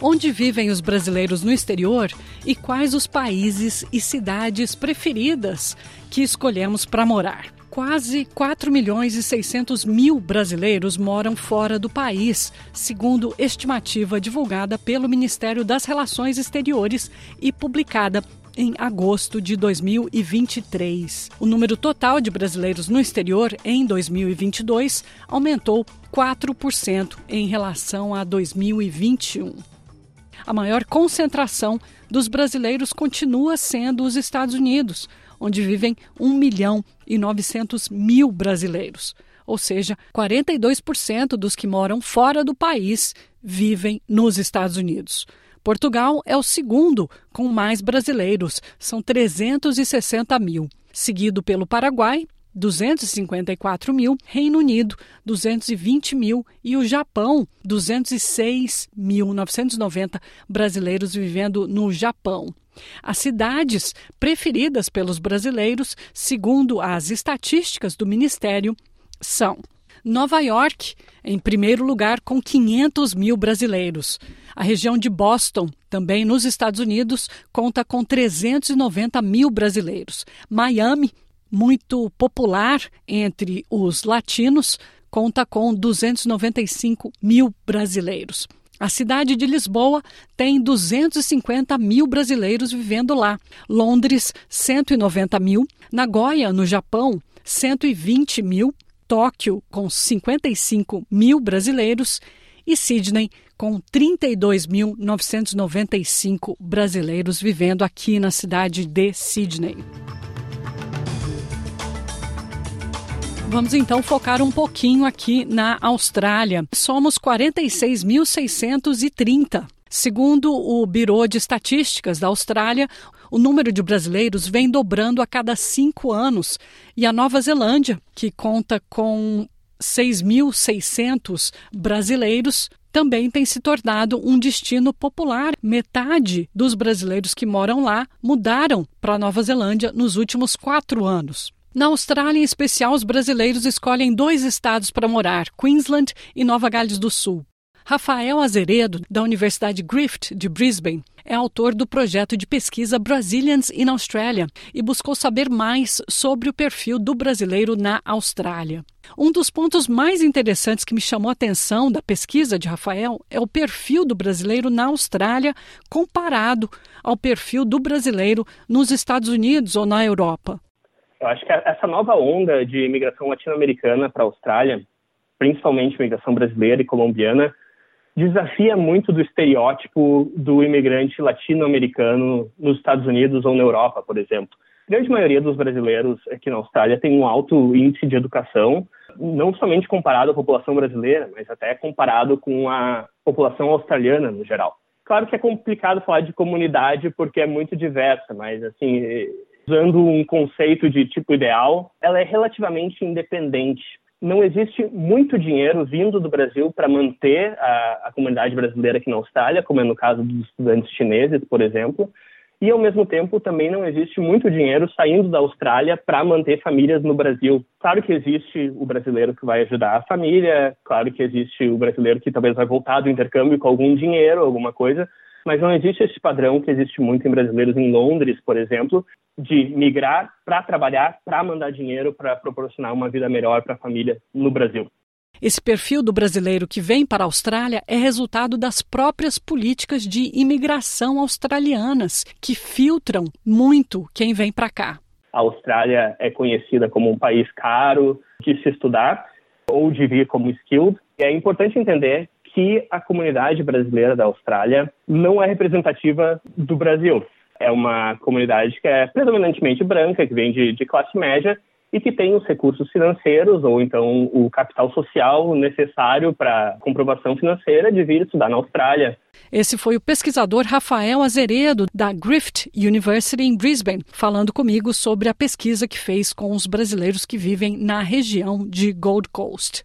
Onde vivem os brasileiros no exterior e quais os países e cidades preferidas que escolhemos para morar. Quase 4 milhões e 600 mil brasileiros moram fora do país, segundo estimativa divulgada pelo Ministério das Relações Exteriores e publicada em agosto de 2023. O número total de brasileiros no exterior em 2022 aumentou 4% em relação a 2021. A maior concentração dos brasileiros continua sendo os Estados Unidos, onde vivem 1 milhão e 900 mil brasileiros. Ou seja, 42% dos que moram fora do país vivem nos Estados Unidos. Portugal é o segundo com mais brasileiros, são 360 mil, seguido pelo Paraguai, 254 mil, Reino Unido, 220 mil e o Japão, 206.990 brasileiros vivendo no Japão. As cidades preferidas pelos brasileiros, segundo as estatísticas do Ministério, são Nova York, em primeiro lugar, com 500 mil brasileiros. A região de Boston, também nos Estados Unidos, conta com 390 mil brasileiros. Miami, muito popular entre os latinos, conta com 295 mil brasileiros. A cidade de Lisboa tem 250 mil brasileiros vivendo lá. Londres, 190 mil. Nagoya, no Japão, 120 mil. Tóquio, com 55 mil brasileiros. E Sydney, com 32.995 brasileiros vivendo aqui na cidade de Sydney. Vamos então focar um pouquinho aqui na Austrália. Somos 46.630. Segundo o Biro de Estatísticas da Austrália, o número de brasileiros vem dobrando a cada cinco anos. E a Nova Zelândia, que conta com 6.600 brasileiros, também tem se tornado um destino popular. Metade dos brasileiros que moram lá mudaram para a Nova Zelândia nos últimos quatro anos. Na Austrália, em especial, os brasileiros escolhem dois estados para morar: Queensland e Nova Gales do Sul. Rafael Azeredo, da Universidade Griffith de Brisbane, é autor do projeto de pesquisa Brazilians in Australia e buscou saber mais sobre o perfil do brasileiro na Austrália. Um dos pontos mais interessantes que me chamou a atenção da pesquisa de Rafael é o perfil do brasileiro na Austrália comparado ao perfil do brasileiro nos Estados Unidos ou na Europa. Eu acho que essa nova onda de imigração latino-americana para a Austrália, principalmente imigração brasileira e colombiana, desafia muito do estereótipo do imigrante latino-americano nos Estados Unidos ou na Europa, por exemplo. A grande maioria dos brasileiros aqui na Austrália tem um alto índice de educação, não somente comparado à população brasileira, mas até comparado com a população australiana no geral. Claro que é complicado falar de comunidade porque é muito diversa, mas assim, usando um conceito de tipo ideal, ela é relativamente independente. Não existe muito dinheiro vindo do Brasil para manter a, a, comunidade brasileira aqui na Austrália, como é no caso dos estudantes chineses, por exemplo. E, ao mesmo tempo, também não existe muito dinheiro saindo da Austrália para manter famílias no Brasil. Claro que existe o brasileiro que vai ajudar a família, claro que existe o brasileiro que talvez vai voltar do intercâmbio com algum dinheiro, alguma coisa, mas não existe esse padrão que existe muito em brasileiros em Londres, por exemplo, de migrar para trabalhar, para mandar dinheiro, para proporcionar uma vida melhor para a família no Brasil. Esse perfil do brasileiro que vem para a Austrália é resultado das próprias políticas de imigração australianas, que filtram muito quem vem para cá. A Austrália é conhecida como um país caro de se estudar ou de vir como skilled. E é importante entender que a comunidade brasileira da Austrália não é representativa do Brasil. É uma comunidade que é predominantemente branca, que vem de, de classe média e que tem os recursos financeiros ou então o capital social necessário para comprovação financeira de vir estudar na Austrália. Esse foi o pesquisador Rafael Azeredo, da Griffith University em Brisbane, falando comigo sobre a pesquisa que fez com os brasileiros que vivem na região de Gold Coast.